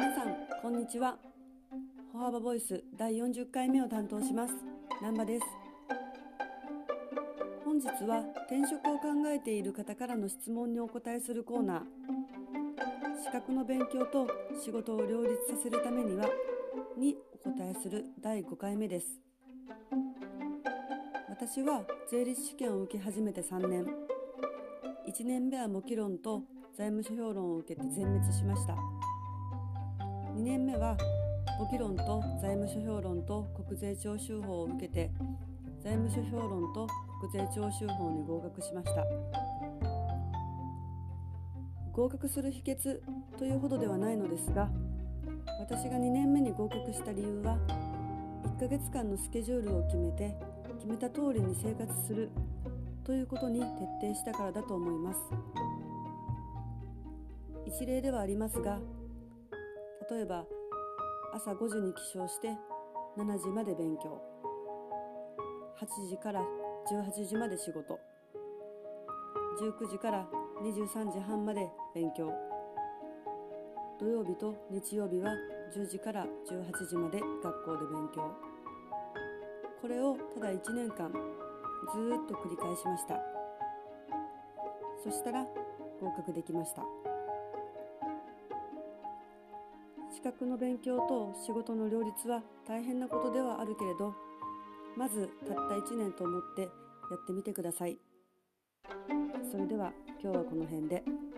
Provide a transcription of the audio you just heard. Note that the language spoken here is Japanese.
皆さんこんにちは。歩幅ボイス第40回目を担当します。南波です。本日は転職を考えている方からの質問にお答えするコーナー。資格の勉強と仕事を両立させるためにはにお答えする第5回目です。私は税理士試験を受け始めて3年。1年目は模擬論と財務諸表論を受けて全滅しました。2年目は簿記論と財務諸表論と国税徴収法を受けて財務諸表論と国税徴収法に合格しました。合格する秘訣というほどではないのですが私が2年目に合格した理由は1ヶ月間のスケジュールを決めて決めた通りに生活するということに徹底したからだと思います。一例ではありますが例えば朝5時に起床して7時まで勉強。8時から18時まで仕事。19時から23時半まで勉強。土曜日と日曜日は10時から18時まで学校で勉強。これをただ1年間ずっと繰り返しました。そしたら合格できました。資格の勉強と仕事の両立は大変なことではあるけれどまずたった1年と思ってやってみてくださいそれでは今日はこの辺で。